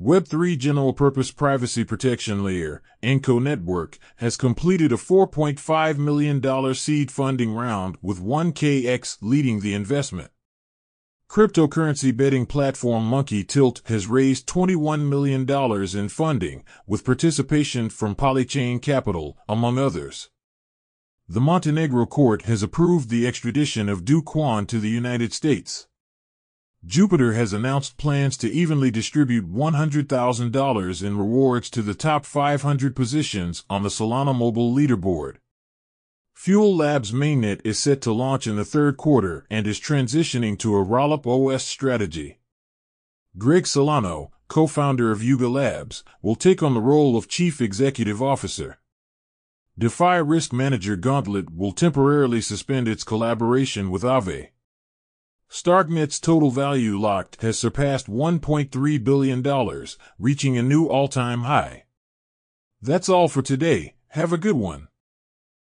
Web3 General Purpose Privacy Protection Layer, Inco Network, has completed a $4.5 million seed funding round with 1KX leading the investment. Cryptocurrency betting platform Monkey Tilt has raised $21 million in funding, with participation from Polychain Capital, among others. The Montenegro court has approved the extradition of Do Kwon to the United States. Jupiter has announced plans to evenly distribute $100,000 in rewards to the top 500 positions on the Solana Mobile leaderboard. Fuel Labs mainnet is set to launch in the third quarter and is transitioning to a Rollup OS strategy. Greg Solano, co-founder of Yuga Labs, will take on the role of Chief Executive Officer. DeFi Risk Manager Gauntlet will temporarily suspend its collaboration with Aave. Starknet's total value locked has surpassed $1.3 billion, reaching a new all-time high. That's all for today. Have a good one.